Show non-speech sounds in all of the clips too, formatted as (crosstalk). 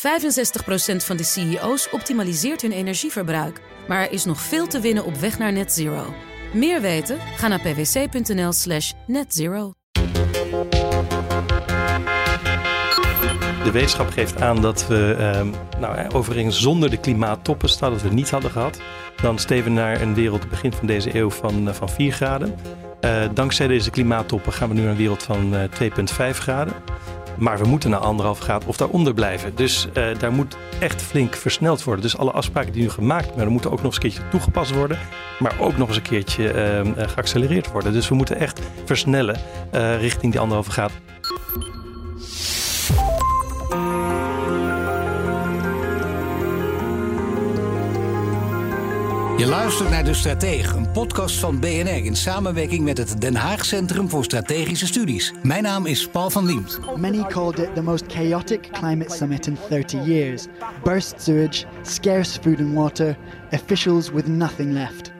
65% van de CEO's optimaliseert hun energieverbruik. Maar er is nog veel te winnen op weg naar net zero. Meer weten? Ga naar pwc.nl slash netzero. De wetenschap geeft aan dat we um, nou, overigens zonder de klimaattoppen, dat we niet hadden gehad, dan steven naar een wereld begin van deze eeuw van, uh, van 4 graden. Uh, dankzij deze klimaattoppen gaan we nu naar een wereld van uh, 2,5 graden. Maar we moeten naar anderhalf graden of daaronder blijven. Dus uh, daar moet echt flink versneld worden. Dus alle afspraken die nu gemaakt worden, moeten ook nog eens een keertje toegepast worden. Maar ook nog eens een keertje uh, geaccelereerd worden. Dus we moeten echt versnellen uh, richting die anderhalve graad. Je luistert naar De Stratege, een podcast van BNR in samenwerking met het Den Haag Centrum voor Strategische Studies. Mijn naam is Paul van Liemt. Many called it the most chaotic climate summit in 30 years. Burst sewage, scarce food and water, officials with nothing left.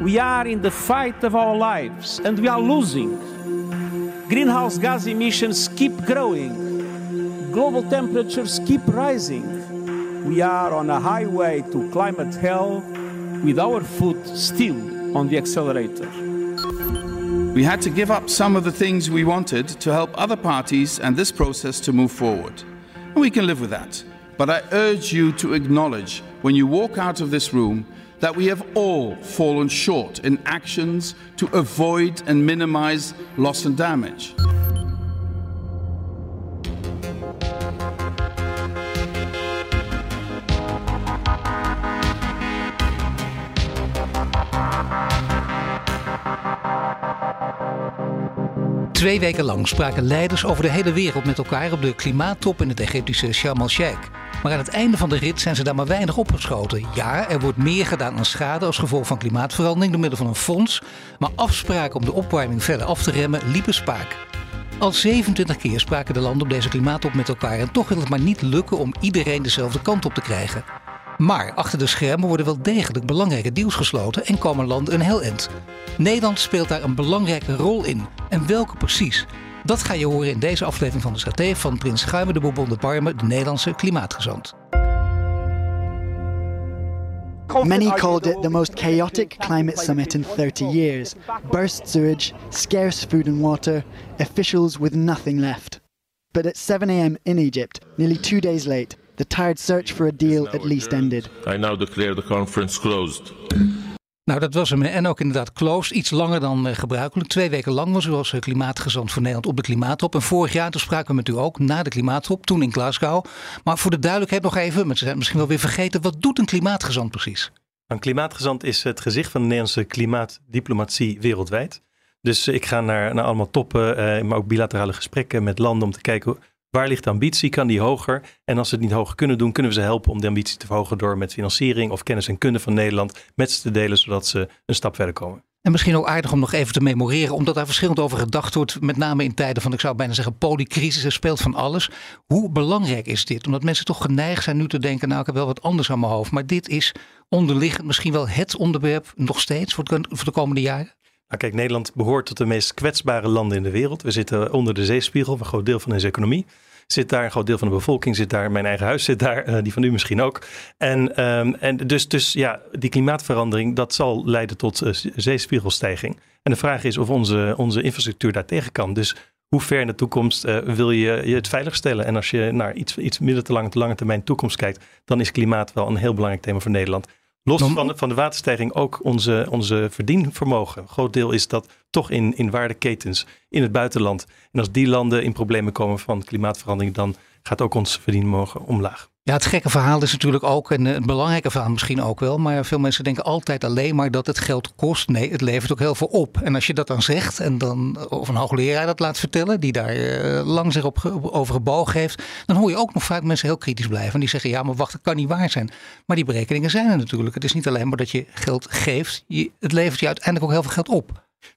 We are in the fight of our lives and we are losing. Greenhouse gas emissions keep growing. Global temperatures keep rising. We are on a highway to climate hell with our foot still on the accelerator. We had to give up some of the things we wanted to help other parties and this process to move forward. And we can live with that. But I urge you to acknowledge when you walk out of this room that we have all fallen short in actions to avoid and minimize loss and damage. Twee weken lang spraken leiders over de hele wereld met elkaar op de klimaattop in het Egyptische Sharm el-Sheikh. Maar aan het einde van de rit zijn ze daar maar weinig opgeschoten. Ja, er wordt meer gedaan aan schade als gevolg van klimaatverandering door middel van een fonds. Maar afspraken om de opwarming verder af te remmen liepen spaak. Al 27 keer spraken de landen op deze klimaattop met elkaar en toch wil het maar niet lukken om iedereen dezelfde kant op te krijgen. Maar achter de schermen worden wel degelijk belangrijke deals gesloten en komen landen een heel eind. Nederland speelt daar een belangrijke rol in. En welke precies? Dat ga je horen in deze aflevering van de Strategie van Prins Guimer de Bourbon de Parme, de Nederlandse klimaatgezant. Many called it the most chaotic climate summit in 30 years. Burst sewage, scarce food and water, officials with nothing left. But at 7 a.m. in Egypt, nearly two days late, the tired search for a deal at least ended. I now declare the conference closed. Nou, dat was hem. En ook inderdaad closed. Iets langer dan uh, gebruikelijk. Twee weken lang was u als uh, klimaatgezant voor Nederland op de klimaattop. En vorig jaar, toen spraken we met u ook na de klimaattop, toen in Glasgow. Maar voor de duidelijkheid nog even, ze zijn misschien wel weer vergeten. Wat doet een klimaatgezant precies? Een klimaatgezant is het gezicht van de Nederlandse klimaatdiplomatie wereldwijd. Dus ik ga naar, naar allemaal toppen, uh, maar ook bilaterale gesprekken met landen om te kijken Waar ligt de ambitie? Kan die hoger? En als ze het niet hoger kunnen doen, kunnen we ze helpen om de ambitie te verhogen door met financiering of kennis en kunde van Nederland met ze te delen, zodat ze een stap verder komen. En misschien ook aardig om nog even te memoreren, omdat daar verschillend over gedacht wordt, met name in tijden van, ik zou bijna zeggen, polycrisis, er speelt van alles. Hoe belangrijk is dit? Omdat mensen toch geneigd zijn nu te denken, nou ik heb wel wat anders aan mijn hoofd, maar dit is onderliggend misschien wel het onderwerp nog steeds voor de komende jaren? Nou kijk, Nederland behoort tot de meest kwetsbare landen in de wereld. We zitten onder de zeespiegel, een groot deel van onze economie zit daar, een groot deel van de bevolking zit daar, mijn eigen huis zit daar, uh, die van u misschien ook. En, um, en dus, dus ja, die klimaatverandering, dat zal leiden tot uh, zeespiegelstijging. En de vraag is of onze, onze infrastructuur daar tegen kan. Dus hoe ver in de toekomst uh, wil je, je het veiligstellen? En als je naar iets, iets midden te lange, te lange termijn toekomst kijkt, dan is klimaat wel een heel belangrijk thema voor Nederland. Los van, van de waterstijging ook onze, onze verdienvermogen. Een groot deel is dat toch in, in waardeketens in het buitenland. En als die landen in problemen komen van klimaatverandering, dan gaat ook ons verdienvermogen omlaag. Ja, het gekke verhaal is natuurlijk ook, en het belangrijke verhaal misschien ook wel, maar veel mensen denken altijd alleen maar dat het geld kost. Nee, het levert ook heel veel op. En als je dat dan zegt, en dan, of een hoogleraar dat laat vertellen, die daar uh, lang zich op, over gebogen heeft, dan hoor je ook nog vaak mensen heel kritisch blijven. En die zeggen, ja, maar wacht, dat kan niet waar zijn. Maar die berekeningen zijn er natuurlijk. Het is niet alleen maar dat je geld geeft, je, het levert je uiteindelijk ook heel veel geld op.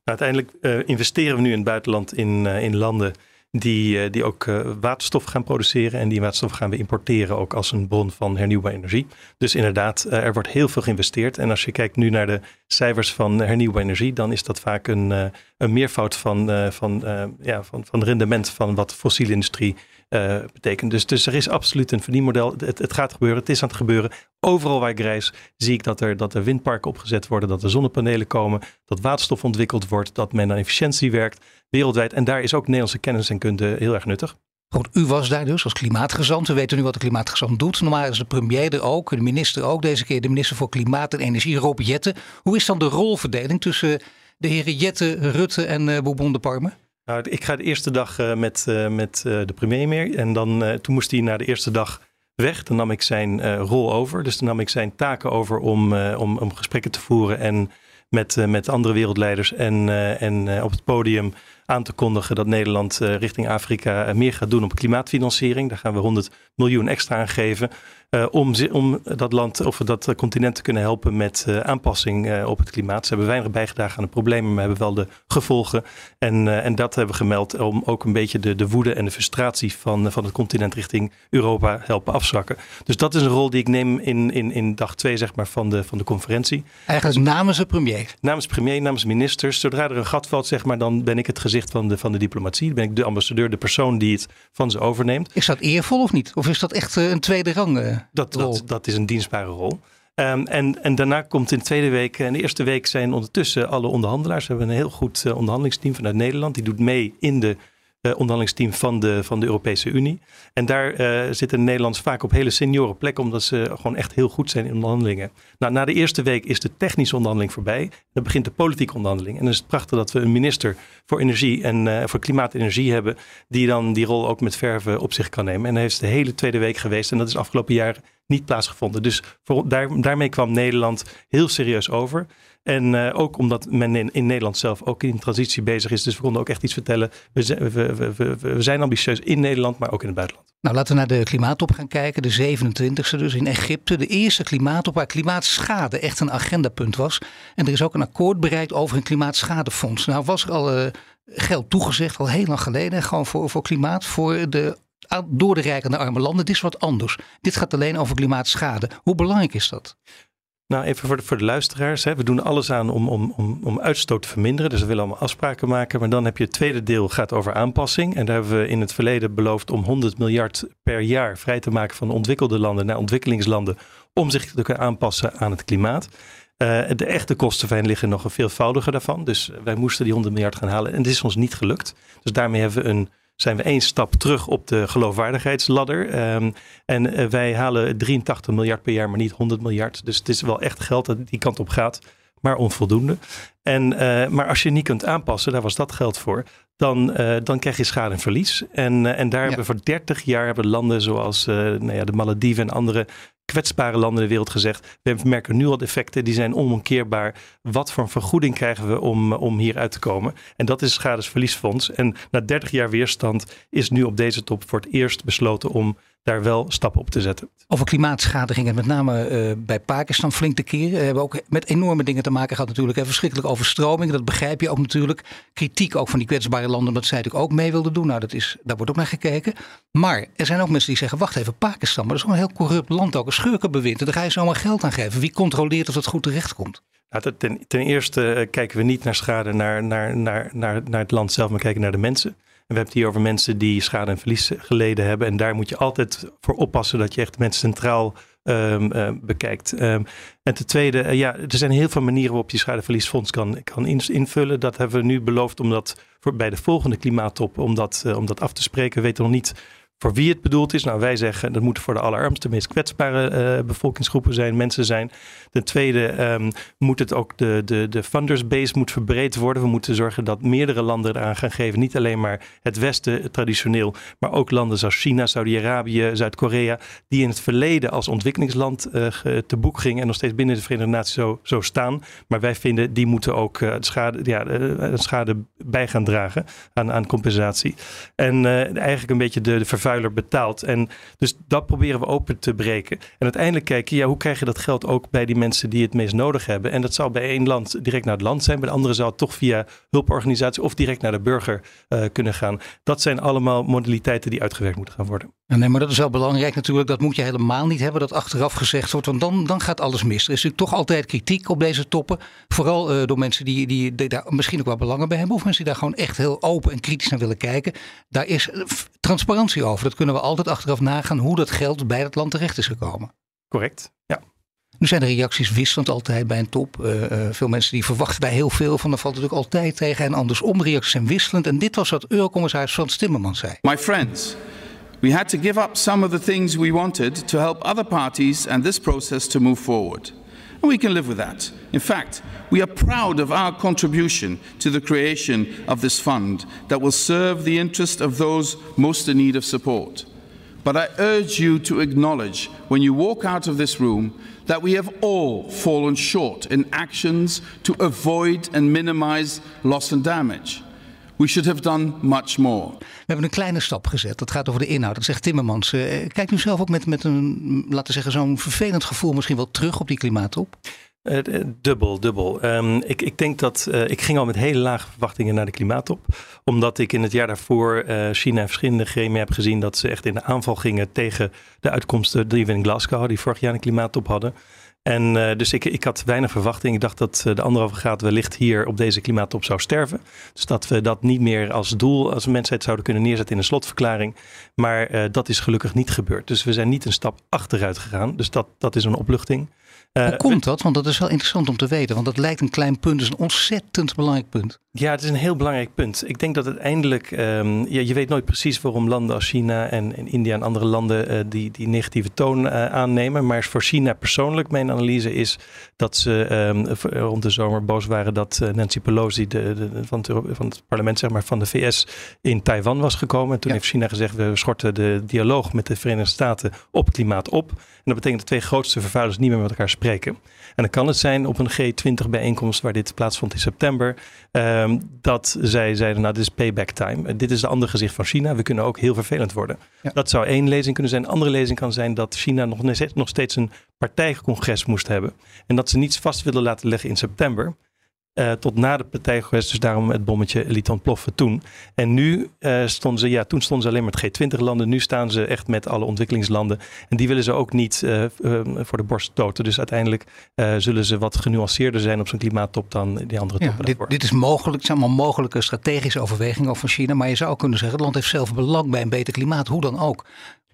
Nou, uiteindelijk investeren we nu in het buitenland in, in landen die, die ook waterstof gaan produceren. En die waterstof gaan we importeren ook als een bron van hernieuwbare energie. Dus inderdaad, er wordt heel veel geïnvesteerd. En als je kijkt nu naar de cijfers van hernieuwbare energie, dan is dat vaak een, een meervoud van, van, ja, van, van rendement van wat fossiele industrie uh, betekent. Dus, dus er is absoluut een verdienmodel. Het, het gaat gebeuren, het is aan het gebeuren. Overal waar ik reis zie ik dat er, dat er windparken opgezet worden, dat er zonnepanelen komen, dat waterstof ontwikkeld wordt, dat men aan efficiëntie werkt wereldwijd. En daar is ook Nederlandse kennis en kunde heel erg nuttig. Goed, u was daar dus als klimaatgezant. We weten nu wat de klimaatgezant doet. Normaal is de premier er ook, de minister ook. Deze keer de minister voor Klimaat en Energie, Rob Jetten. Hoe is dan de rolverdeling tussen de heren Jetten, Rutte en uh, Bourbon de Parme? Nou, ik ga de eerste dag uh, met, uh, met de premier mee. En dan, toen moest hij na de eerste dag weg. Dan nam ik zijn rol over. Dus dan nam ik zijn taken over om, om, om gesprekken te voeren en met, met andere wereldleiders en, en op het podium aan te kondigen dat Nederland richting Afrika meer gaat doen op klimaatfinanciering. Daar gaan we 100 miljoen extra aan geven. Uh, om, om dat land of dat continent te kunnen helpen met aanpassing op het klimaat. Ze hebben weinig bijgedragen aan de problemen, maar hebben wel de gevolgen. En, en dat hebben we gemeld om ook een beetje de, de woede en de frustratie van, van het continent richting Europa helpen afzwakken. Dus dat is een rol die ik neem in, in, in dag twee zeg maar, van, de, van de conferentie. Eigenlijk namens de premier? Namens premier, namens ministers. Zodra er een gat valt, zeg maar, dan ben ik het gezicht van de, van de diplomatie. Dan ben ik de ambassadeur, de persoon die het van ze overneemt. Is dat eervol of niet? Of is dat echt een tweede rang? dat, dat, dat, is een dienstbare rol. Um, en, en daarna komt in de tweede week en de eerste week zijn ondertussen alle onderhandelaars. We hebben een heel goed uh, onderhandelingsteam vanuit Nederland. Die doet mee in de uh, onderhandelingsteam van de, van de Europese Unie. En daar uh, zitten de Nederlanders vaak op hele senioren plekken, omdat ze gewoon echt heel goed zijn in onderhandelingen. Nou, na de eerste week is de technische onderhandeling voorbij. Dan begint de politieke onderhandeling. En dan is het prachtig dat we een minister voor energie en uh, voor klimaat en energie hebben, die dan die rol ook met verven op zich kan nemen. En hij is de hele tweede week geweest en dat is afgelopen jaar niet plaatsgevonden. Dus voor, daar, daarmee kwam Nederland heel serieus over. En uh, ook omdat men in, Nederland zelf ook in transitie bezig is. Dus we konden ook echt iets vertellen. We, we, we, we, zijn ambitieus in Nederland, maar ook in het buitenland. Nou, laten we naar de klimaattop gaan kijken. De 27e dus in Egypte. De eerste klimaattop waar klimaatschade echt een agendapunt was. En er is ook een akkoord bereikt over een klimaatschadefonds. Nou was er al uh, geld toegezegd, al heel lang geleden. Gewoon voor, voor klimaat, voor de door de rijke naar arme landen. Dit is wat anders. Dit gaat alleen over klimaatschade. Hoe belangrijk is dat? Nou, even voor de, voor de luisteraars. Hè. We doen alles aan om, om, om, om uitstoot te verminderen. Dus we willen allemaal afspraken maken. Maar dan heb je het tweede deel gaat over aanpassing. En daar hebben we in het verleden beloofd om 100 miljard per jaar vrij te maken van ontwikkelde landen naar ontwikkelingslanden. Om zich te kunnen aanpassen aan het klimaat. Uh, de echte kosten van liggen nog een veelvoudige daarvan. Dus wij moesten die 100 miljard gaan halen. En het is ons niet gelukt. Dus daarmee hebben we een zijn we één stap terug op de geloofwaardigheidsladder. Um, en uh, wij halen 83 miljard per jaar, maar niet 100 miljard. Dus het is wel echt geld dat die kant op gaat, maar onvoldoende. En, uh, maar als je niet kunt aanpassen, daar was dat geld voor, dan, uh, dan krijg je schade en verlies. En, en daar ja. hebben we voor 30 jaar hebben landen zoals nou ja, de Malediven en andere kwetsbare landen in de wereld gezegd. We merken nu al effecten, die zijn onomkeerbaar. Wat voor een vergoeding krijgen we om, om hier uit te komen? En dat is schadesverliesfonds. En na 30 jaar weerstand is nu op deze top voor het eerst besloten om daar wel stappen op te zetten. Over klimaatschade ging het met name uh, bij Pakistan flink te keren. We hebben ook met enorme dingen te maken gehad natuurlijk. En verschrikkelijke overstromingen, dat begrijp je ook natuurlijk. Kritiek ook van die kwetsbare landen, omdat zij natuurlijk ook mee wilden doen. Nou, dat is, daar wordt ook naar gekeken. Maar er zijn ook mensen die zeggen, wacht even, Pakistan, maar dat is gewoon een heel corrupt land ook. Een schurkenbewind. En daar ga je zomaar geld aan geven. Wie controleert of dat goed terecht komt? Ten, ten, eerste uh, kijken we niet naar schade naar, naar, naar, naar, naar het land zelf, maar kijken naar de mensen we hebben het hier over mensen die schade en verlies geleden hebben. En daar moet je altijd voor oppassen dat je echt mensen centraal um, uh, bekijkt. Um, en ten tweede, uh, ja, er zijn heel veel manieren waarop je schadeverliesfonds kan, kan invullen. Dat hebben we nu beloofd om dat bij de volgende klimaattop om dat, uh, om dat af te spreken. We weten nog niet voor wie het bedoeld is. Nou, wij zeggen dat moet voor de allerarmste, meest kwetsbare uh, bevolkingsgroepen zijn, mensen zijn. Ten tweede um, moet het ook de, de, de funders base moet verbreed worden. We moeten zorgen dat meerdere landen eraan gaan geven. Niet alleen maar het Westen traditioneel, maar ook landen zoals China, Saudi-Arabië, Zuid-Korea, die in het verleden als ontwikkelingsland uh, te boek gingen en nog steeds binnen de Verenigde Naties zo, zo staan. Maar wij vinden die moeten ook uh, schade, ja, schade bij gaan dragen aan, aan compensatie. En eigenlijk een beetje de, de vervuiling betaalt. En dus dat proberen we open te breken. En uiteindelijk kijken, ja, hoe krijg je dat geld ook bij die mensen die het meest nodig hebben? En dat zal bij één land direct naar het land zijn, bij de andere zal het toch via hulporganisatie of direct naar de burger uh, kunnen gaan. Dat zijn allemaal modaliteiten die uitgewerkt moeten gaan worden. Nee, maar dat is wel belangrijk natuurlijk. Dat moet je helemaal niet hebben, dat achteraf gezegd wordt. Want dan, dan gaat alles mis. Er is natuurlijk toch altijd kritiek op deze toppen. Vooral uh, door mensen die, die, die, daar misschien ook wel belangen bij hebben. Of mensen die daar gewoon echt heel open en kritisch naar willen kijken. Daar is transparantie over. Dat kunnen we altijd achteraf nagaan hoe dat geld bij het land terecht is gekomen. Correct, ja. Nu zijn de reacties wisselend altijd bij een top. Uh, uh, veel mensen die verwachten daar heel veel van. Dan valt het natuurlijk altijd tegen. En andersom, reacties zijn wisselend. En dit was wat Eurocommissaris Frans Timmermans zei. My friends, we had to give up some of the things we wanted to help other parties and this process to move forward. And we can live with that. In fact, we are proud of our contribution to the creation of this fund that will serve the interest of those most in need of support. But I urge you to acknowledge when you walk out of this room that we have all fallen short in actions to avoid and minimize loss and damage. We should have done much more. We hebben een kleine stap gezet. Dat gaat over de inhoud. Dat zegt Timmermans. Uh, kijkt u zelf ook met, met een, laten we zeggen, zo'n vervelend gevoel misschien wel terug op die klimaattop? Uh, dubbel, dubbel. Um, ik, ik denk dat uh, ik ging al met hele lage verwachtingen naar de klimaattop. Omdat ik in het jaar daarvoor uh, China en verschillende gremia heb gezien dat ze echt in de aanval gingen tegen de uitkomsten die we in Glasgow, die vorig jaar een klimaattop hadden. En uh, dus ik, ik had weinig verwachting. Ik dacht dat de anderhalve graad wellicht hier op deze klimaattop zou sterven. Dus dat we dat niet meer als doel, als mensheid zouden kunnen neerzetten in een slotverklaring. Maar uh, dat is gelukkig niet gebeurd. Dus we zijn niet een stap achteruit gegaan. Dus dat, dat is een opluchting. Uh, Hoe komt dat? Want dat is wel interessant om te weten. Want dat lijkt een klein punt, dus een ontzettend belangrijk punt. Ja, het is een heel belangrijk punt. Ik denk dat uiteindelijk, um, ja, je weet nooit precies waarom landen als China en, en India en andere landen uh, die, die negatieve toon uh, aannemen. Maar voor China persoonlijk, mijn analyse is dat ze um, rond de zomer boos waren dat Nancy Pelosi de, de, van, het, van, het, parlement zeg maar, van de VS in Taiwan was gekomen. En toen ja. heeft China gezegd, we schorten de dialoog met de Verenigde Staten op klimaat op. En dat betekent dat de twee grootste vervuilers niet meer met elkaar spreken. En dan kan het zijn op een G20 bijeenkomst waar dit plaatsvond in september. Um, dat zij zeiden, nou dit is payback time. Dit is de andere gezicht van China. We kunnen ook heel vervelend worden. Ja. Dat zou één lezing kunnen zijn. Een andere lezing kan zijn dat China nog, nog steeds een partijcongres moest hebben. En dat ze niets vast willen laten leggen in september. Uh, tot na de partijcongres, dus daarom het bommetje liet ontploffen toen. En nu uh, stonden ze, ja, toen stonden ze alleen met G20-landen. Nu staan ze echt met alle ontwikkelingslanden. En die willen ze ook niet uh, voor de borst stoten. Dus uiteindelijk zullen ze wat genuanceerder zijn op zo'n klimaattop dan die andere toppen. Ja, dit, dit, is mogelijk, het zijn allemaal mogelijke strategische overwegingen van China. Maar je zou kunnen zeggen, het land heeft zelf belang bij een beter klimaat, hoe dan ook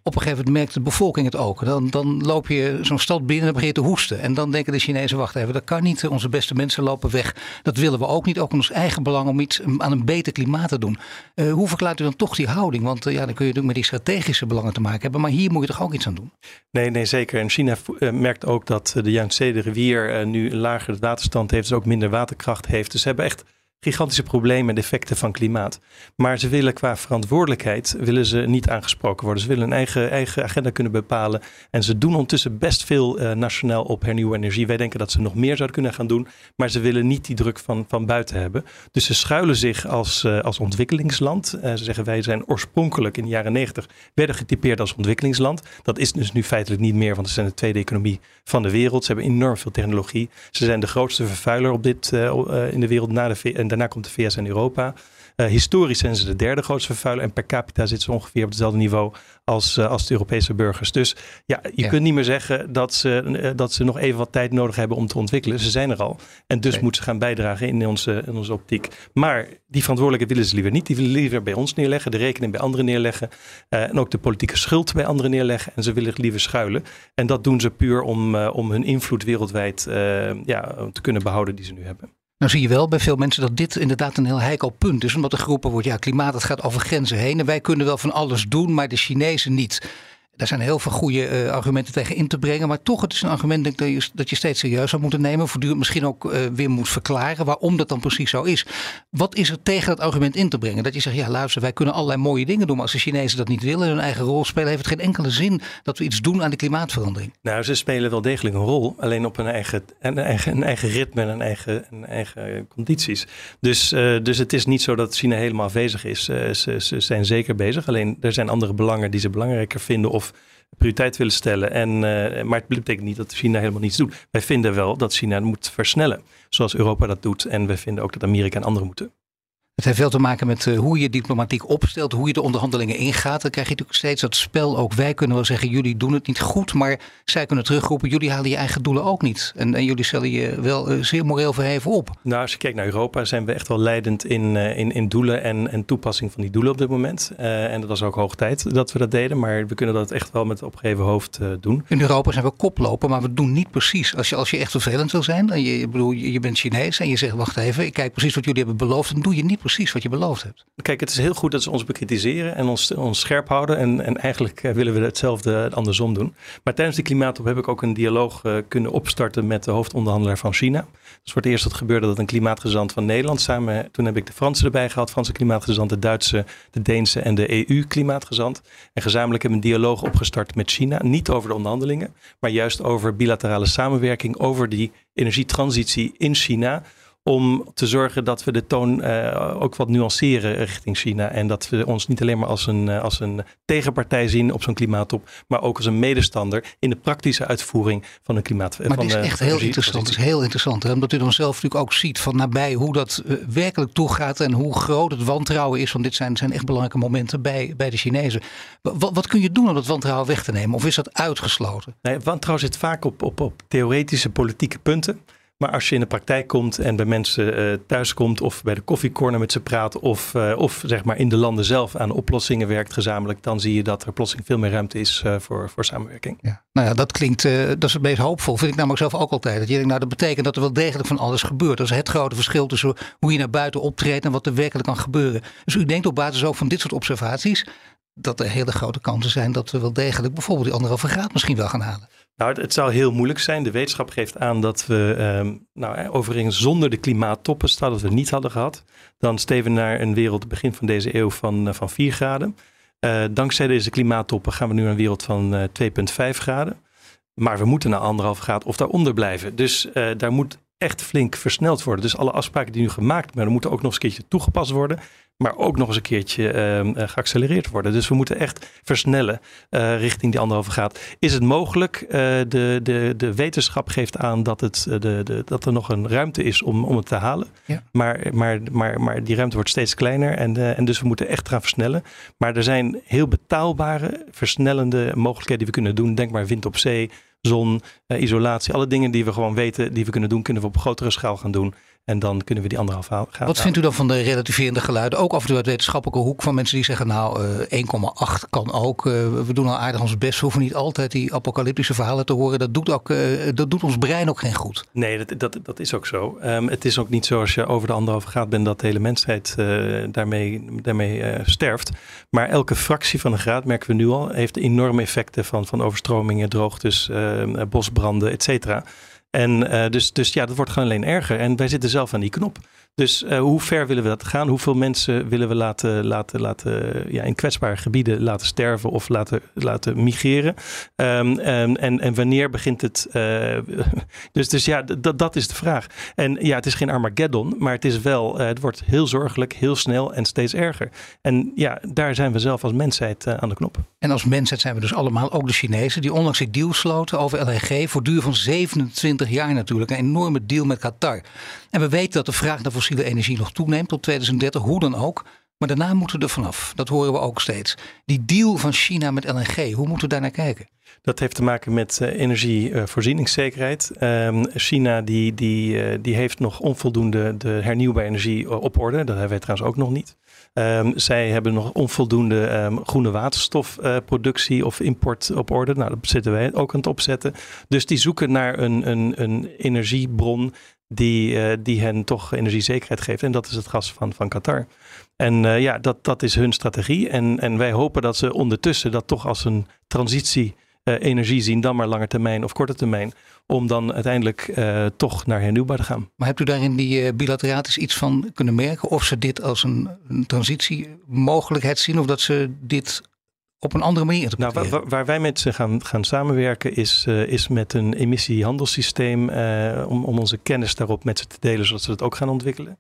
op een gegeven moment merkt de bevolking het ook. Dan, dan loop je zo'n stad binnen en begin je te hoesten. En dan denken de Chinezen, wacht even, dat kan niet. Onze beste mensen lopen weg. Dat willen we ook niet. Ook in ons eigen belang om iets aan een beter klimaat te doen. Uh, hoe verklaart u dan toch die houding? Want uh, ja, dan kun je natuurlijk met die strategische belangen te maken hebben. Maar hier moet je toch ook iets aan doen? Nee, nee zeker. En China uh, merkt ook dat de Yangtze rivier nu een lagere waterstand heeft. Dus ook minder waterkracht heeft. Dus ze hebben echt gigantische problemen en effecten van klimaat. Maar ze willen qua verantwoordelijkheid willen ze niet aangesproken worden. Ze willen een eigen, eigen agenda kunnen bepalen. En ze doen ondertussen best veel uh, nationaal op hernieuwbare energie. Wij denken dat ze nog meer zouden kunnen gaan doen. Maar ze willen niet die druk van, van buiten hebben. Dus ze schuilen zich als, uh, als ontwikkelingsland. Uh, ze zeggen wij zijn oorspronkelijk in de jaren negentig werden getypeerd als ontwikkelingsland. Dat is dus nu feitelijk niet meer, want ze zijn de tweede economie van de wereld. Ze hebben enorm veel technologie. Ze zijn de grootste vervuiler op dit, in de wereld na de en daarna komt de VS en Europa. Uh, historisch zijn ze de derde grootste vervuiler en per capita zitten ze ongeveer op hetzelfde niveau als, uh, als de Europese burgers. Dus ja, je ja. kunt niet meer zeggen dat ze, uh, dat ze nog even wat tijd nodig hebben om te ontwikkelen. Ze zijn er al. En dus moeten ze gaan bijdragen in onze, in onze optiek. Maar die verantwoordelijkheid willen ze liever niet. Die willen liever bij ons neerleggen, de rekening bij anderen neerleggen. en ook de politieke schuld bij anderen neerleggen. En ze willen liever schuilen. En dat doen ze puur om, om hun invloed wereldwijd ja, te kunnen behouden die ze nu hebben. Nou zie je wel bij veel mensen dat dit inderdaad een heel heikel punt is. Omdat er geroepen wordt, ja klimaat dat gaat over grenzen heen. En wij kunnen wel van alles doen, maar de Chinezen niet. Daar zijn heel veel goede uh, argumenten tegen in te brengen. Maar toch, het is een argument dat, je, dat je steeds serieus zou moeten nemen. Voortdurend misschien ook uh, weer moet verklaren waarom dat dan precies zo is. Wat is er tegen dat argument in te brengen? Dat je zegt, ja luister, wij kunnen allerlei mooie dingen doen. Maar als de Chinezen dat niet willen, hun eigen rol spelen, heeft het geen enkele zin dat we iets doen aan de klimaatverandering. Nou, ze spelen wel degelijk een rol. Alleen op hun eigen, een eigen, een eigen ritme en eigen, eigen condities. Dus, uh, dus het is niet zo dat China helemaal afwezig is. ze, ze zijn zeker bezig. Alleen er zijn andere belangen die ze belangrijker vinden of prioriteit willen stellen. En, uh, maar het betekent niet dat China helemaal niets doet. Wij vinden wel dat China moet versnellen, zoals Europa dat doet. En we vinden ook dat Amerika en anderen moeten. Het heeft veel te maken met uh, hoe je diplomatiek opstelt, hoe je de onderhandelingen ingaat. Dan krijg je natuurlijk steeds dat spel. Ook wij kunnen wel zeggen, jullie doen het niet goed, maar zij kunnen terugroepen, jullie halen je eigen doelen ook niet. En, en jullie stellen je wel uh, zeer moreel verheven op. Nou, als je kijkt naar Europa, zijn we echt wel leidend in, uh, in, in doelen en, en toepassing van die doelen op dit moment. en dat was ook hoog tijd dat we dat deden, maar we kunnen dat echt wel met opgeheven hoofd doen. In Europa zijn we koploper, maar we doen niet precies. Als je, als je echt vervelend wil zijn, en je, bedoel, je, je bent Chinees en je zegt, wacht even, ik kijk precies wat jullie hebben beloofd, dan doe je niet precies wat je beloofd hebt. Kijk, het is heel goed dat ze ons bekritiseren en ons, ons scherp houden. En, en eigenlijk eh, willen we hetzelfde andersom doen. Maar tijdens die klimaattop heb ik ook een dialoog uh, kunnen opstarten met de hoofdonderhandelaar van China. Dus voor het eerst dat gebeurde dat een klimaatgezant van Nederland samen. Toen heb ik de Fransen erbij gehad, Franse klimaatgezant, de Duitse, de Deense en de EU-klimaatgezant. En gezamenlijk hebben we een dialoog opgestart met China. Niet over de onderhandelingen, maar juist over bilaterale samenwerking, over die energietransitie in China om te zorgen dat we de toon uh, ook wat nuanceren richting China. En dat we ons niet alleen maar als een, uh, als een tegenpartij zien op zo'n klimaattop, maar ook als een medestander in de praktische uitvoering van een klimaat. Maar het is echt heel interessant. Het is heel interessant. Hè? Omdat u dan zelf natuurlijk ook ziet van nabij hoe dat uh, werkelijk toegaat en hoe groot het wantrouwen is. Want dit zijn, zijn echt belangrijke momenten bij, bij de Chinezen. Wat, wat kun je doen om dat wantrouwen weg te nemen? Of is dat uitgesloten? Nee, wantrouwen zit vaak op, op, op theoretische politieke punten. Maar als je in de praktijk komt en bij mensen uh, thuis komt of bij de koffiecorner met ze praat of, uh, of zeg maar in de landen zelf aan oplossingen werkt gezamenlijk, dan zie je dat er plotseling veel meer ruimte is uh, voor, voor samenwerking. Ja. Nou ja, dat klinkt, dat is het meest hoopvol. Vind ik namelijk zelf ook altijd. Dat je denkt, nou dat betekent dat er wel degelijk van alles gebeurt. Dat is het grote verschil tussen hoe je naar buiten optreedt en wat er werkelijk kan gebeuren. Dus u denkt op basis ook van dit soort observaties dat er hele grote kansen zijn dat we wel degelijk bijvoorbeeld die anderhalve graad misschien wel gaan halen. Nou, het zou heel moeilijk zijn. De wetenschap geeft aan dat we, um, nou, overigens zonder de klimaattoppen, stel dat we het niet hadden gehad, dan steven we naar een wereld begin van deze eeuw van, uh, van 4 graden. Uh, dankzij deze klimaattoppen gaan we nu naar een wereld van uh, 2,5 graden. Maar we moeten naar anderhalf graad of daaronder blijven. Dus daar moet echt flink versneld worden. Dus alle afspraken die nu gemaakt worden, moeten ook nog eens een keertje toegepast worden maar ook nog eens een keertje uh, geaccelereerd worden. Dus we moeten echt versnellen uh, richting die anderhalve graad. Is het mogelijk? Uh, de, de, de wetenschap geeft aan dat, het, de, de, dat er nog een ruimte is om, om het te halen. Ja. Maar, maar, maar, maar die ruimte wordt steeds kleiner en, en dus we moeten echt gaan versnellen. Maar er zijn heel betaalbare, versnellende mogelijkheden die we kunnen doen. Denk maar wind op zee, zon, isolatie. Alle dingen die we gewoon weten, die we kunnen doen, kunnen we op grotere schaal gaan doen. En dan kunnen we die anderhalf gaan. Wat vindt u dan van de relativerende geluiden? Ook af en toe uit wetenschappelijke hoek van mensen die zeggen: Nou, uh, eh, 1,8 kan ook. Uh, we doen al aardig ons best. We hoeven niet altijd die apocalyptische verhalen te horen. Dat doet, ook, uh, dat doet ons brein ook geen goed. Nee, dat, dat, dat is ook zo. Um, het is ook niet zo als je over de anderhalf gaat bent dat de hele mensheid daarmee, daarmee sterft. Maar elke fractie van een graad, merken we nu al, heeft enorme effecten van, van overstromingen, droogtes, bosbranden, et cetera. En uh, dus, dus ja, dat wordt gewoon alleen erger. En wij zitten zelf aan die knop. Dus uh, hoe ver willen we dat gaan? Hoeveel mensen willen we laten, laten, laten ja, in kwetsbare gebieden laten sterven of laten, laten migreren? Um, en, en, en wanneer begint het? Uh, (laughs) dus, dus ja, dat, dat is de vraag. En ja, het is geen Armageddon, maar het is wel, uh, het wordt heel zorgelijk, heel snel en steeds erger. En ja, daar zijn we zelf als mensheid aan de knop. En als mensheid zijn we dus allemaal, ook de Chinezen, die onlangs een deal sloten over LNG voor duur van 27 jaar natuurlijk. Een enorme deal met Qatar. En we weten dat de vraag naar fossiele energie nog toeneemt tot 2030, hoe dan ook. Maar daarna moeten we er vanaf. Dat horen we ook steeds. Die deal van China met LNG, hoe moeten we daar naar kijken? Dat heeft te maken met uh, energievoorzieningszekerheid. Uh, China die, die, uh, die heeft nog onvoldoende de hernieuwbare energie op orde. Dat hebben wij trouwens ook nog niet. Um, zij hebben nog onvoldoende um, groene waterstofproductie of import op orde. Nou, dat zitten wij ook aan het opzetten. Dus die zoeken naar een, een, een energiebron die, uh, die hen toch energiezekerheid geeft. En dat is het gas van, van Qatar. En uh, ja, dat, dat is hun strategie. En, en wij hopen dat ze ondertussen dat toch als een transitie uh, energie zien, dan maar lange termijn of korte termijn. Om dan uiteindelijk toch naar hernieuwbaar te gaan. Maar hebt u daar in die bilateratis iets van kunnen merken? Of ze dit als een, een transitiemogelijkheid zien? Of dat ze dit op een andere manier Nou, waar, waar, wij met ze gaan, gaan samenwerken is, uh, is met een emissiehandelssysteem uh, om, om onze kennis daarop met ze te delen, zodat ze dat ook gaan ontwikkelen.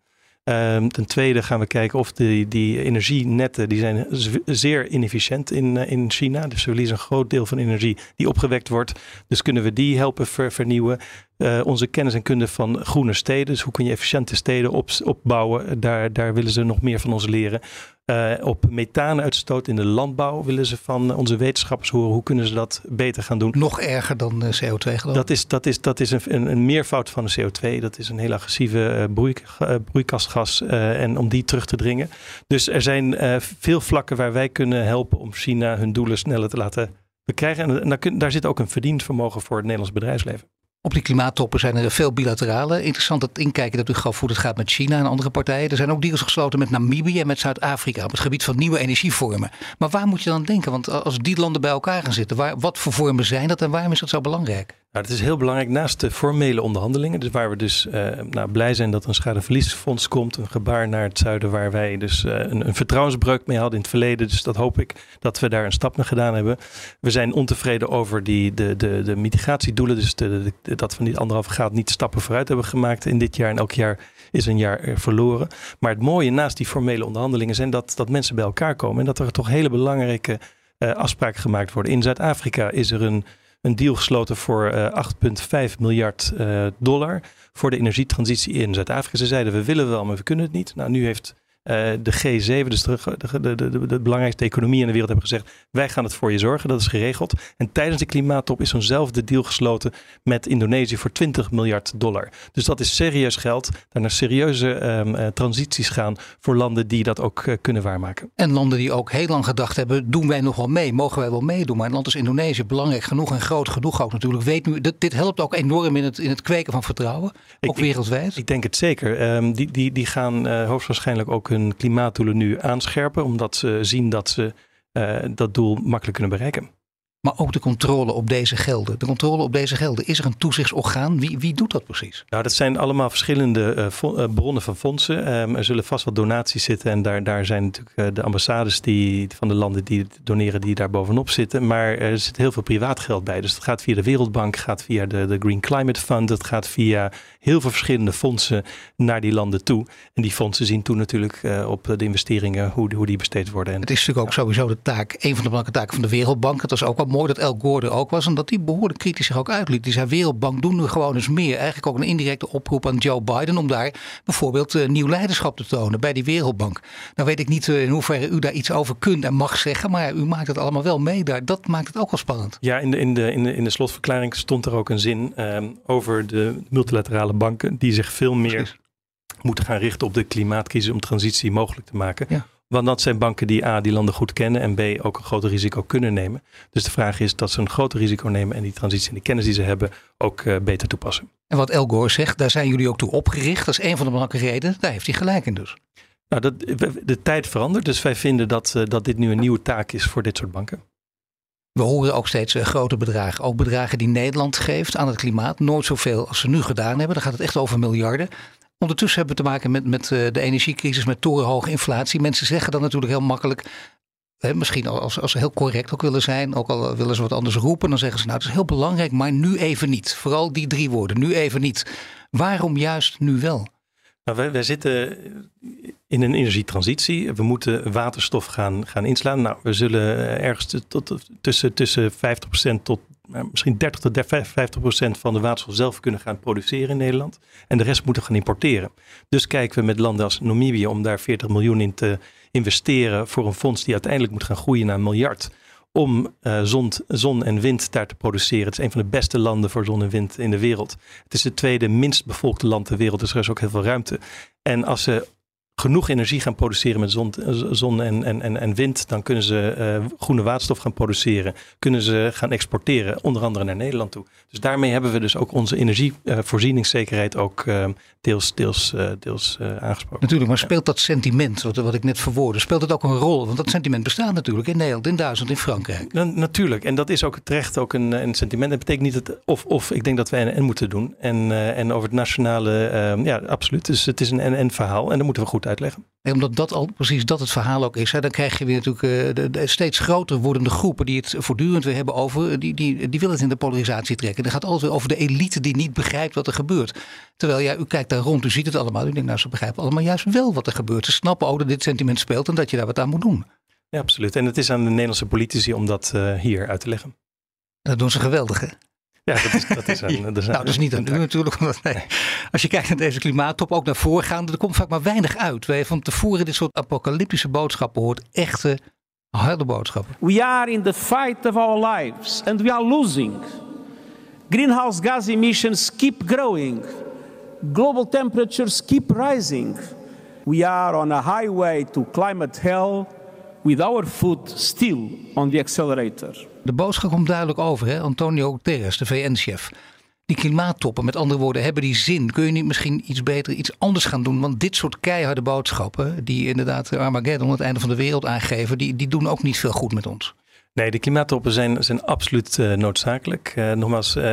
Um, ten tweede gaan we kijken of die, die energienetten, die zijn zeer inefficiënt in, uh, in China. Dus we verliezen een groot deel van energie die opgewekt wordt. Dus kunnen we die helpen ver, vernieuwen. Uh, onze kennis en kunde van groene steden. Dus hoe kun je efficiënte steden op, opbouwen? Daar, daar willen ze nog meer van ons leren. Uh, op methaanuitstoot in de landbouw willen ze van onze wetenschappers horen. Hoe kunnen ze dat beter gaan doen? Nog erger dan CO2 geloof ik? Dat is, dat is, dat is een, een, een meervoud van de CO2. Dat is een heel agressieve broei, broeikasgas. en om die terug te dringen. Dus er zijn veel vlakken waar wij kunnen helpen om China hun doelen sneller te laten bekrijgen. En daar, daar zit ook een verdiend vermogen voor het Nederlands bedrijfsleven. Op die klimaattoppen zijn er veel bilaterale. Interessant het inkijken dat u gaf hoe het gaat met China en andere partijen. Er zijn ook deals gesloten met Namibië en met Zuid-Afrika op het gebied van nieuwe energievormen. Maar waar moet je dan denken? Want als die landen bij elkaar gaan zitten, waar, wat voor vormen zijn dat en waarom is dat zo belangrijk? Nou, het is heel belangrijk naast de formele onderhandelingen, dus waar we dus uh, nou, blij zijn dat een schadeverliesfonds komt, een gebaar naar het zuiden waar wij dus uh, een, een, vertrouwensbreuk mee hadden in het verleden. Dus dat hoop ik dat we daar een stap mee gedaan hebben. We zijn ontevreden over die, de, de, de mitigatiedoelen, dus dat van die anderhalve graad niet stappen vooruit hebben gemaakt in dit jaar en elk jaar is een jaar eh, verloren. Maar het mooie naast die formele onderhandelingen zijn dat, dat mensen bij elkaar komen en dat er toch hele belangrijke afspraken gemaakt worden. In Zuid-Afrika is er een een deal gesloten voor uh, eh, 8,5 miljard uh, dollar voor de energietransitie in Zuid-Afrika. Ze zeiden we willen wel, maar we kunnen het niet. Nou, nu heeft de G7, dus de, de, de, de, belangrijkste economie in de wereld, hebben gezegd: wij gaan het voor je zorgen. Dat is geregeld. En tijdens de klimaattop is zo'nzelfde deal gesloten met Indonesië voor 20 miljard dollar. Dus dat is serieus geld. Daar naar serieuze um, uh, transities gaan voor landen die dat ook uh, kunnen waarmaken. En landen die ook heel lang gedacht hebben: doen wij nog wel mee? Mogen wij wel meedoen? Maar een land als Indonesië, belangrijk genoeg en groot genoeg ook natuurlijk, weet nu, dat, dit helpt ook enorm in het, in het kweken van vertrouwen. Ook ik, wereldwijd. Ik, ik, denk het zeker. Um, die, die, die gaan hoogstwaarschijnlijk ook hun klimaatdoelen nu aanscherpen, omdat ze zien dat ze uh, dat doel makkelijk kunnen bereiken. Maar ook de controle op deze gelden. De controle op deze gelden. Is er een toezichtsorgaan? Wie, wie doet dat precies? Nou, dat zijn allemaal verschillende uh, bronnen van fondsen. Um, er zullen vast wat donaties zitten. En daar, daar zijn natuurlijk uh, de ambassades die, van de landen die doneren, die daar bovenop zitten. Maar er zit heel veel privaat geld bij. Dus het gaat via de Wereldbank, gaat via de, de Green Climate Fund. Het gaat via heel veel verschillende fondsen naar die landen toe. En die fondsen zien toen natuurlijk uh, op de investeringen hoe, hoe die besteed worden. En, het is natuurlijk ook sowieso de taak, een van de belangrijke taken van de Wereldbank. Het was ook wel mooi dat El Gore er ook was en dat die behoorlijk kritisch zich ook uitliet. Die zei Wereldbank doen we gewoon eens meer. Eigenlijk ook een indirecte oproep aan Joe Biden om daar bijvoorbeeld uh, nieuw leiderschap te tonen bij die Wereldbank. Nou weet ik niet uh, in hoeverre u daar iets over kunt en mag zeggen, maar u maakt het allemaal wel mee daar. Dat maakt het ook wel spannend. Ja, in de, in de, in de, in de slotverklaring stond er ook een zin um, over de multilaterale banken die zich veel meer Precies. moeten gaan richten op de klimaatcrisis om transitie mogelijk te maken. Ja. Want dat zijn banken die A, die landen goed kennen en B, ook een groter risico kunnen nemen. Dus de vraag is dat ze een groter risico nemen en die transitie en de kennis die ze hebben ook uh, beter toepassen. En wat El Gore zegt, daar zijn jullie ook toe opgericht. Dat is een van de belangrijke redenen. Daar heeft hij gelijk in dus. Nou, dat, de tijd verandert, dus wij vinden dat, uh, dat dit nu een nieuwe taak is voor dit soort banken. We horen ook steeds uh, grote bedragen. Ook bedragen die Nederland geeft aan het klimaat. Nooit zoveel als ze nu gedaan hebben. Dan gaat het echt over miljarden. Ondertussen hebben we te maken met, met uh, de energiecrisis, met torenhoge inflatie. Mensen zeggen dan natuurlijk heel makkelijk. Misschien als, als ze heel correct ook willen zijn, ook al willen ze wat anders roepen, dan zeggen ze nou het is heel belangrijk, maar nu even niet. Vooral die drie woorden, nu even niet. Waarom juist nu wel? Nou, wij, zitten in een energietransitie. We moeten waterstof gaan, gaan inslaan. Nou, we zullen ergens tot, tussen, tussen 50% tot misschien 30 tot 50 procent van de waterstof zelf kunnen gaan produceren in Nederland. En de rest moeten gaan importeren. Dus kijken we met landen als Namibië om daar 40 miljoen in te investeren voor een fonds die uiteindelijk moet gaan groeien naar een miljard. Om uh, zon, zon en wind daar te produceren. Het is een van de beste landen voor zon en wind in de wereld. Het is het tweede minst bevolkte land ter wereld, dus er is ook heel veel ruimte. En als ze genoeg energie gaan produceren met zon, zon en, en, en, wind, dan kunnen ze uh, groene waterstof gaan produceren. Kunnen ze gaan exporteren, onder andere naar Nederland toe. Dus daarmee hebben we dus ook onze energievoorzieningszekerheid uh, ook uh, deels, deels, deels aangesproken. Natuurlijk, maar speelt dat sentiment, wat, wat ik net verwoordde, speelt het ook een rol? Want dat sentiment bestaat natuurlijk in Nederland, in Duitsland, in Frankrijk. Na, natuurlijk, en dat is ook terecht ook een, een sentiment. Dat betekent niet dat of, of, ik denk dat wij een en moeten doen. En, en over het nationale, ja, absoluut. Dus het is een en-en verhaal en dan moeten we goed uitleggen. En omdat dat al precies dat het verhaal ook is, hè, dan krijg je weer natuurlijk uh, de, de, steeds groter wordende groepen die het voortdurend weer hebben over, die, die, die willen het in de polarisatie trekken. Dan gaat altijd weer over de elite die niet begrijpt wat er gebeurt. Terwijl ja, u kijkt daar rond, u ziet het allemaal, u denkt nou ze begrijpen allemaal juist wel wat er gebeurt. Ze snappen ook dat dit sentiment speelt en dat je daar wat aan moet doen. Ja, absoluut. En het is aan de Nederlandse politici om dat uh, hier uit te leggen. Dat doen ze geweldig hè? Ja, dat is, dat is een, (laughs) dat is nou, dat is niet aan u natuurlijk. (laughs) Nee. Als je kijkt naar deze klimaattop, ook naar voorgaande, er komt vaak maar weinig uit. Van tevoren dit soort apocalyptische boodschappen hoort echte harde boodschappen. We are in the fight of our lives and we are losing. Greenhouse gas emissions keep growing. Global temperatures keep rising. We are on a highway to climate hell with our foot still on the accelerator. De boodschap komt duidelijk over, hè? Antonio Guterres, de VN-chef. Die klimaattoppen, met andere woorden, hebben die zin? Kun je niet misschien iets beter, iets anders gaan doen? Want dit soort keiharde boodschappen, die inderdaad Armageddon, het einde van de wereld aangeven, die, die doen ook niet veel goed met ons. Nee, de klimaattoppen zijn, zijn absoluut uh, noodzakelijk. Uh, nogmaals, uh,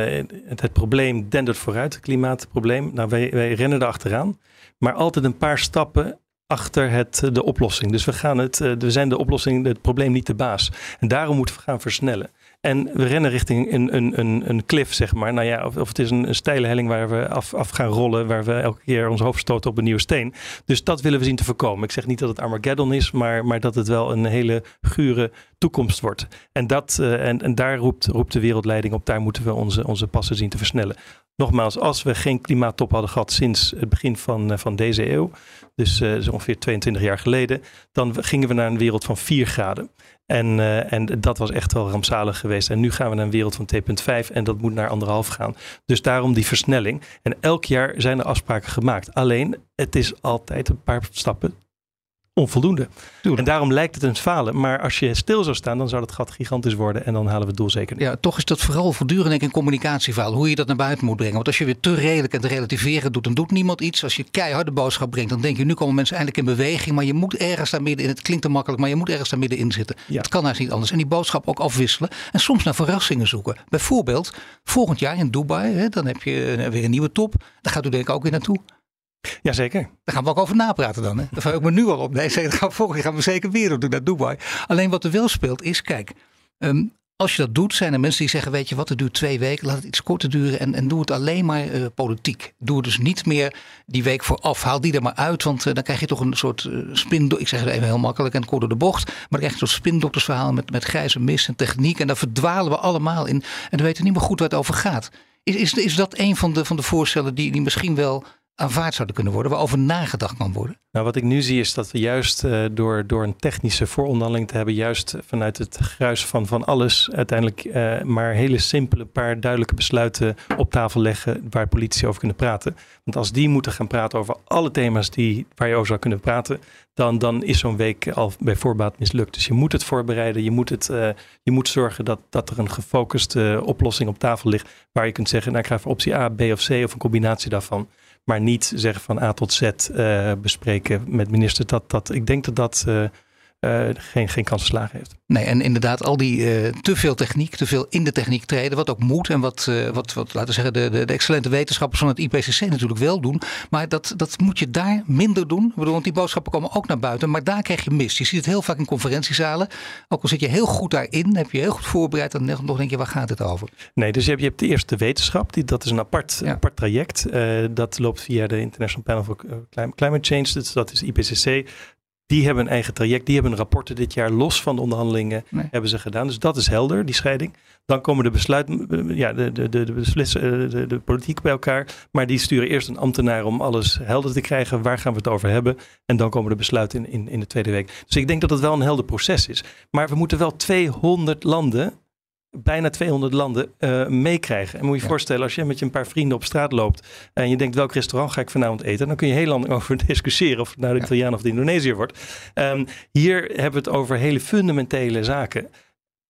het, probleem dendert vooruit, het klimaatprobleem. Nou, wij, wij rennen er achteraan. Maar altijd een paar stappen achter het, de oplossing. Dus we, gaan het, we zijn de oplossing, het probleem niet de baas. En daarom moeten we gaan versnellen. En we rennen richting een, een, een, een cliff, zeg maar. Nou ja, of, of het is een, een, steile helling waar we af, af gaan rollen, waar we elke keer ons hoofd stoten op een nieuwe steen. Dus dat willen we zien te voorkomen. Ik zeg niet dat het Armageddon is, maar, maar dat het wel een hele gure toekomst wordt. En, dat, uh, en, en daar roept, roept de wereldleiding op. Daar moeten we onze, onze passen zien te versnellen. Nogmaals, als we geen klimaattop hadden gehad sinds het begin van, uh, van deze eeuw, dus uh, ongeveer 22 jaar geleden, dan gingen we naar een wereld van 4 graden. En, en dat was echt wel rampzalig geweest. En nu gaan we naar een wereld van 2,5 en dat moet naar anderhalf gaan. Dus daarom die versnelling. En elk jaar zijn er afspraken gemaakt. Alleen, het is altijd een paar stappen onvoldoende. En daarom lijkt het een falen. Maar als je stil zou staan, dan zou het gat gigantisch worden. En dan halen we het doel zeker niet. Ja, toch is dat vooral voortdurend denk ik, een communicatieverhaal. Hoe je dat naar buiten moet brengen. Want als je weer te redelijk en te relativeren doet, dan doet niemand iets. Als je keiharde boodschap brengt, dan denk je, nu komen mensen eindelijk in beweging. Maar je moet ergens daar midden in. Het klinkt te makkelijk, maar je moet ergens daar middenin zitten. Ja. Het kan haast niet anders. En die boodschap ook afwisselen. En soms naar verrassingen zoeken. Bijvoorbeeld, volgend jaar in Dubai, hè, dan heb je weer een nieuwe top. Daar gaat u denk ik ook weer naartoe. Jazeker. Daar gaan we ook over napraten dan. Hè? Daar ga ik me nu al op. Nee, zeker, gaan we volgend jaar gaan we zeker weer doen naar Dubai. Alleen wat er wel speelt is, kijk, um, als je dat doet, zijn er mensen die zeggen: Weet je wat, het duurt twee weken, laat het iets korter duren en, en doe het alleen maar uh, politiek. Doe het dus niet meer die week vooraf. Haal die er maar uit, want uh, dan krijg je toch een soort uh. Ik zeg het even heel makkelijk en kort door de bocht. Maar dan krijg je een soort spindoktersverhaal met, met grijze mis en techniek. En daar verdwalen we allemaal in. En dan weten we niet meer goed waar het over gaat. Is, is, is dat een van de, van de voorstellen die, die misschien wel aanvaard zouden kunnen worden, waarover nagedacht kan worden? Nou, wat ik nu zie is dat we juist uh, door, door een technische vooronderhandeling te hebben, juist vanuit het gruis van, van alles, uiteindelijk uh, maar hele simpele paar duidelijke besluiten op tafel leggen waar politici over kunnen praten. Want als die moeten gaan praten over alle thema's die, waar je over zou kunnen praten, dan, dan is zo'n week al bij voorbaat mislukt. Dus je moet het voorbereiden, je moet, het, uh, je moet zorgen dat, dat er een gefocuste oplossing op tafel ligt, waar je kunt zeggen, nou ik ga voor optie A, B of C of een combinatie daarvan. Maar niet zeggen van A tot Z uh, bespreken met ministers. Dat, dat, ik denk dat dat uh, uh, geen, geen kans verslagen heeft. Nee, en inderdaad, al die uh, te veel techniek, te veel in de techniek treden, wat ook moet en wat, uh, wat, wat laten we zeggen, de, de, de, excellente wetenschappers van het IPCC natuurlijk wel doen. Maar dat, dat moet je daar minder doen. Ik bedoel, want die boodschappen komen ook naar buiten, maar daar krijg je mis. Je ziet het heel vaak in conferentiezalen. Ook al zit je heel goed daarin, heb je heel goed voorbereid, dan nog denk je, waar gaat het over? Nee, dus je hebt, je hebt de eerste wetenschap, die, dat is een apart, ja. apart traject. dat loopt via de International Panel for Climate Change, dus dat is IPCC. Die hebben een eigen traject. Die hebben rapporten dit jaar los van de onderhandelingen nee. hebben ze gedaan. Dus dat is helder, die scheiding. Dan komen de besluiten, ja, de, de, de, de, de, de, politiek bij elkaar. Maar die sturen eerst een ambtenaar om alles helder te krijgen. Waar gaan we het over hebben? En dan komen de besluiten in, in, in de tweede week. Dus ik denk dat het wel een helder proces is. Maar we moeten wel 200 landen bijna 200 landen uh, meekrijgen. En moet je je ja. voorstellen, als je met je een paar vrienden op straat loopt en je denkt welk restaurant ga ik vanavond eten, dan kun je heel lang (laughs) over discussiëren of het nou de ja. Italiaan of de Indonesiër wordt. Um, hier hebben we het over hele fundamentele zaken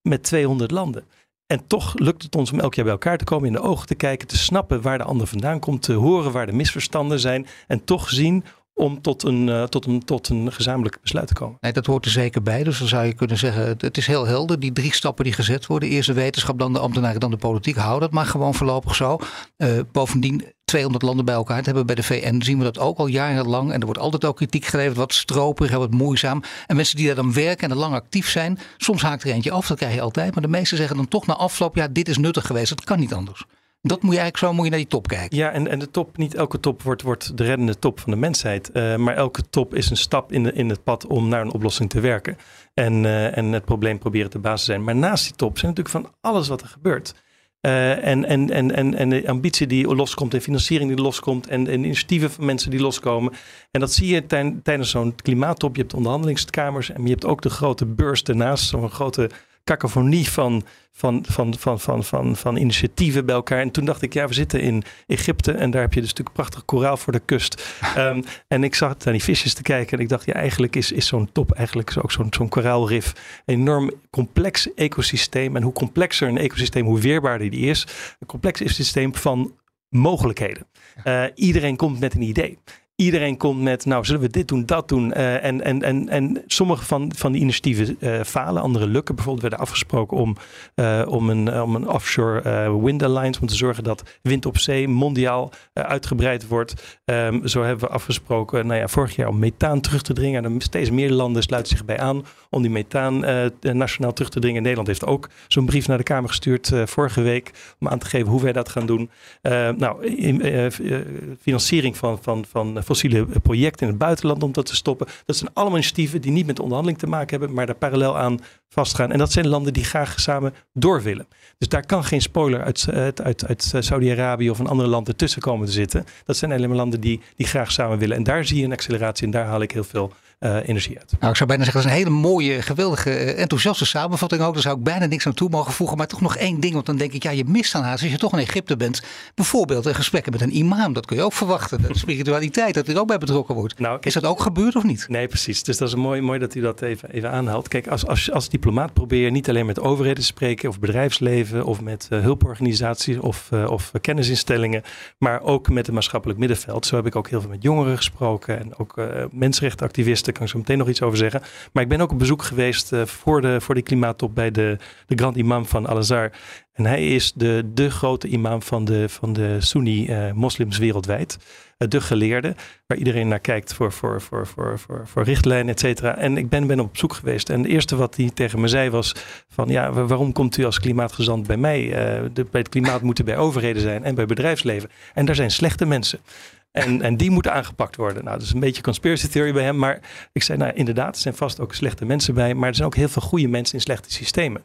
met 200 landen. En toch lukt het ons om elk jaar bij elkaar te komen, in de ogen te kijken, te snappen waar de ander vandaan komt, te horen waar de misverstanden zijn en toch zien om tot een, uh, tot, een, tot een gezamenlijk besluit te komen. Nee, dat hoort er zeker bij. Dus dan zou je kunnen zeggen, het is heel helder. Die drie stappen die gezet worden. Eerst de wetenschap, dan de ambtenaren, dan de politiek. Hou dat maar gewoon voorlopig zo. Uh, bovendien 200 landen bij elkaar te hebben bij de VN, zien we dat ook al jarenlang. En er wordt altijd ook kritiek geleverd, wat stroperig en wat moeizaam. En mensen die daar dan werken en er lang actief zijn, soms haakt er eentje af, dat krijg je altijd. Maar de meesten zeggen dan toch na afloop, ja, dit is nuttig geweest, dat kan niet anders. Dat moet je eigenlijk zo moet je naar die top kijken. Ja, en, en de top, niet elke top wordt, wordt de reddende top van de mensheid. Uh, maar elke top is een stap in, de, in het pad om naar een oplossing te werken. En, uh, en het probleem proberen te basis zijn. Maar naast die top zijn natuurlijk van alles wat er gebeurt. en, en, en, en, en de ambitie die loskomt en financiering die loskomt en, en initiatieven van mensen die loskomen. En dat zie je tijdens zo'n klimaattop. Je hebt onderhandelingskamers en je hebt ook de grote beurs ernaast, zo'n grote cacophonie van, van, van, van, van, van, van initiatieven bij elkaar. En toen dacht ik, ja, we zitten in Egypte en daar heb je dus natuurlijk prachtig koraal voor de kust. (laughs) Ehm, en ik zat naar die visjes te kijken en ik dacht, ja, eigenlijk is, is zo'n top eigenlijk ook zo'n zo'n koraalrif een enorm complex ecosysteem. En hoe complexer een ecosysteem, hoe weerbaarder die is. Een complex systeem van mogelijkheden. Uh, iedereen komt met een idee iedereen komt met, nou zullen we dit doen, dat doen. Uh, en, en, en, en sommige van, van die initiatieven uh, falen, andere lukken. Bijvoorbeeld werden afgesproken om, uh, om, een, om een offshore wind alliance, om te zorgen dat wind op zee mondiaal uitgebreid wordt. Um, zo hebben we afgesproken, nou ja, vorig jaar om methaan terug te dringen. En steeds meer landen sluiten zich bij aan om die methaan nationaal terug te dringen. Nederland heeft ook zo'n brief naar de Kamer gestuurd vorige week om aan te geven hoe wij dat gaan doen. nou, in, financiering van, van, van fossiele projecten in het buitenland om dat te stoppen. Dat zijn allemaal initiatieven die niet met de onderhandeling te maken hebben, maar daar parallel aan vastgaan. En dat zijn landen die graag samen door willen. Dus daar kan geen spoiler uit, uit, uit, uit Saudi-Arabië of een andere land ertussen komen te zitten. Dat zijn alleen maar landen die, die graag samen willen. En daar zie je een acceleratie en daar haal ik heel veel energie uit. Nou, ik zou bijna zeggen, dat is een hele mooie, geweldige, eh, enthousiaste samenvatting ook. Daar zou ik bijna niks aan toe mogen voegen. Maar toch nog één ding, want dan denk ik, ja, je mist dan haast als je toch in Egypte bent. Bijvoorbeeld een gesprekken met een imam, dat kun je ook verwachten. De spiritualiteit, dat er ook bij betrokken wordt. Nou, is dat ook gebeurd of niet? Nee, precies. Dus dat is mooi, mooi dat u dat even, even aanhaalt. Kijk, als, als, als diplomaat probeer je niet alleen met overheden te spreken of bedrijfsleven of met uh, hulporganisaties of, uh, of kennisinstellingen, maar ook met het maatschappelijk middenveld. Zo heb ik ook heel veel met jongeren gesproken en ook mensenrechtenactivisten kan ik zo meteen nog iets over zeggen. Maar ik ben ook op bezoek geweest uh, voor, de, voor die klimaattop bij de, de Grand Imam van Al-Azhar. En hij is de, de grote imam van de, van de Sunni-moslims uh, wereldwijd. Uh, de geleerde, waar iedereen naar kijkt voor, voor, voor, voor, voor, voor richtlijnen, et cetera. En ik ben, ben op zoek geweest. En het eerste wat hij tegen me zei was van... ja, waarom komt u als klimaatgezant bij mij? de, bij het klimaat moeten bij overheden zijn en bij bedrijfsleven. En daar zijn slechte mensen. En, en die moeten aangepakt worden. Nou, dat is een beetje conspiracy theory bij hem. Maar ik zei, nou inderdaad, er zijn vast ook slechte mensen bij. Maar er zijn ook heel veel goede mensen in slechte systemen.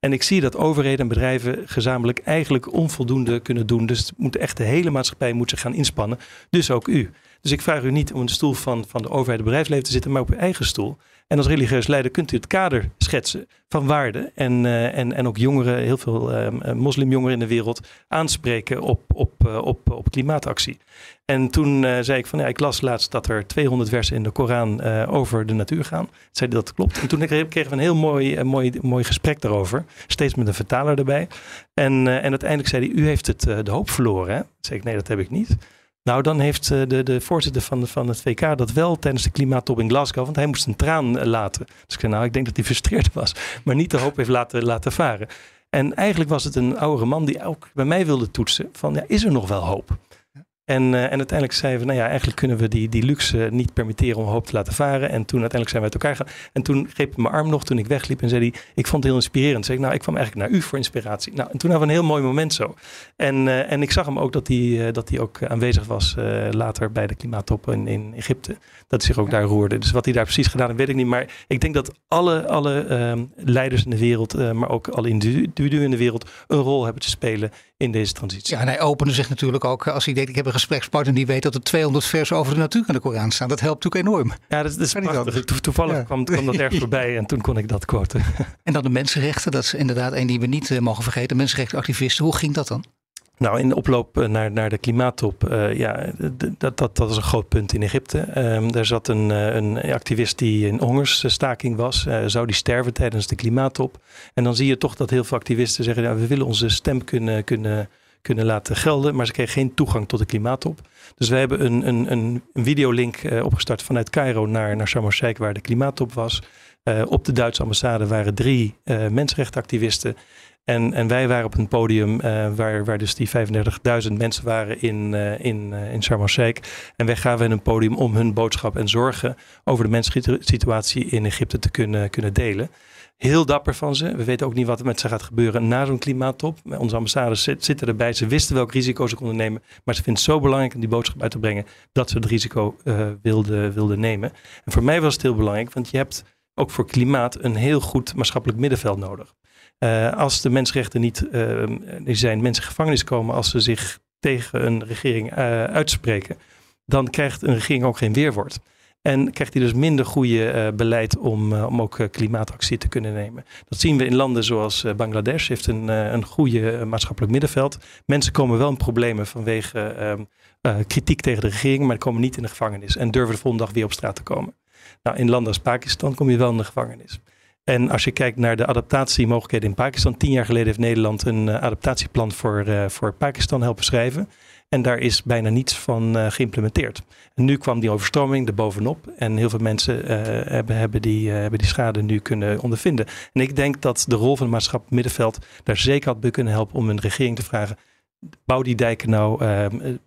En ik zie dat overheden en bedrijven gezamenlijk eigenlijk onvoldoende kunnen doen. Dus moet echt de hele maatschappij moet zich gaan inspannen. Dus ook u. Dus ik vraag u niet om de stoel van, van de overheid en bedrijfsleven te zitten, maar op uw eigen stoel. En als religieus leider kunt u het kader schetsen van waarden. En, uh, en, en ook jongeren, heel veel uh, moslimjongeren in de wereld, aanspreken op, op, uh, op, op klimaatactie. En toen zei ik van ja, ik las laatst dat er 200 versen in de Koran over de natuur gaan. Zei dat klopt. En toen kregen we een heel mooi, mooi, mooi gesprek daarover. Steeds met een vertaler erbij. En, en uiteindelijk zei hij, u heeft het, de hoop verloren. Hè? Zei ik nee, dat heb ik niet. Nou, dan heeft eh, de, de voorzitter van, van het VK dat wel tijdens de klimaattop in Glasgow, want hij moest een traan eh, laten. Dus ik zei, nou, ik denk dat hij frustreerd (laughs) was, maar niet de hoop heeft laten, laten varen. En eigenlijk was het een oudere man die ook bij mij wilde toetsen van, ja, is er nog wel hoop? En, uh, en uiteindelijk zeiden we, nou ja, eigenlijk kunnen we die, die luxe niet permitteren om hoop te laten varen. En toen uiteindelijk zijn we uit elkaar gegaan. En toen greep ik mijn arm nog toen ik wegliep en zei hij, ik vond het heel inspirerend. Zei ik, nou, ik kwam eigenlijk naar u voor inspiratie. Nou, en toen hadden we een heel mooi moment zo. En, uh, en ik zag hem ook dat hij, uh, dat hij ook aanwezig was later bij de klimaattop in, in Egypte. Dat hij zich ook daar roerde. Dus wat hij daar precies gedaan heeft, weet ik niet. Maar ik denk dat alle, alle ehm, leiders in de wereld, maar ook alle individuen in de wereld, een rol hebben te spelen in deze transitie. Ja, en hij opende zich natuurlijk ook als hij deed, ik heb een gesprekspartner die weet dat er 200 versen over de natuur in de Koran staan. Dat helpt natuurlijk enorm. Ja, dat, dat is prachtig. To toevallig kwam, kwam, dat (laughs) erg voorbij en toen kon ik dat quoten. En dan de mensenrechten, dat is inderdaad een die we niet uh, mogen vergeten. Mensenrechtenactivisten, hoe ging dat dan? Nou, in de oploop eh, naar, naar de klimaattop, uh, ja, dat, dat, dat is een groot punt in Egypte. Um, daar zat een, een activist die in hongersstaking was. Uh, zou die sterven tijdens de klimaattop? En dan zie je toch dat heel veel activisten zeggen, ja, we willen onze stem kunnen, kunnen, kunnen laten gelden, maar ze kregen geen toegang tot de klimaattop. Dus we hebben een, een, een, videolink opgestart vanuit Cairo naar, naar Sharm el-Sheikh, waar de klimaattop was. op de Duitse ambassade waren drie mensenrechtenactivisten. En, en wij waren op een podium uh, waar, waar dus die 35.000 mensen waren in, uh, in, uh, in Sharm el-Sheikh. En wij gaven hen een podium om hun boodschap en zorgen over de mensenrechtssituatie in Egypte te kunnen, kunnen delen. Heel dapper van ze. We weten ook niet wat er met ze gaat gebeuren na zo'n klimaattop. Onze ambassades zitten erbij. Ze wisten welk risico ze konden nemen. Maar ze vinden het zo belangrijk om die boodschap uit te brengen dat ze het risico wilden, wilden nemen. En voor mij was het heel belangrijk, want je hebt ook voor klimaat een heel goed maatschappelijk middenveld nodig. Als de mensenrechten niet zijn, mensen gevangenis komen als ze zich tegen een regering uitspreken, dan krijgt een regering ook geen weerwoord. En krijgt hij dus minder goede uh, beleid om, uh, om ook uh, klimaatactie te kunnen nemen. Dat zien we in landen zoals Bangladesh, heeft een, een goede maatschappelijk middenveld. Mensen komen wel in problemen vanwege ehm, kritiek tegen de regering, maar komen niet in de gevangenis en durven de volgende dag weer op straat te komen. Nou, in landen als Pakistan kom je wel in de gevangenis. En als je kijkt naar de adaptatiemogelijkheden in Pakistan, tien jaar geleden heeft Nederland een adaptatieplan voor, voor Pakistan helpen schrijven. En daar is bijna niets van uh, geïmplementeerd. En nu kwam die overstroming er bovenop. En heel veel mensen hebben, hebben, die, hebben die schade nu kunnen ondervinden. En ik denk dat de rol van het maatschappelijk middenveld daar zeker had bij kunnen helpen om een regering te vragen. Bouw die dijken nou,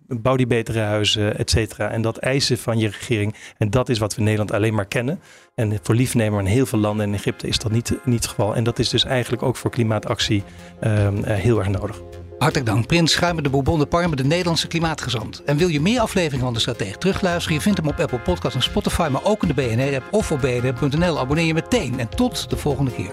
bouw die betere huizen, et cetera. En dat eisen van je regering. En dat is wat we Nederland alleen maar kennen. En voor liefnemer in heel veel landen in Egypte is dat niet, niet het geval. En dat is dus eigenlijk ook voor klimaatactie ehm, heel erg nodig. Hartelijk dank, Prins Schuimer de Bourbon de Parme, de Nederlandse klimaatgezant. En wil je meer afleveringen van de Stratege terugluisteren? Je vindt hem op Apple Podcasts en Spotify, maar ook in de BNR-app of op bnr.nl. Abonneer je meteen en tot de volgende keer.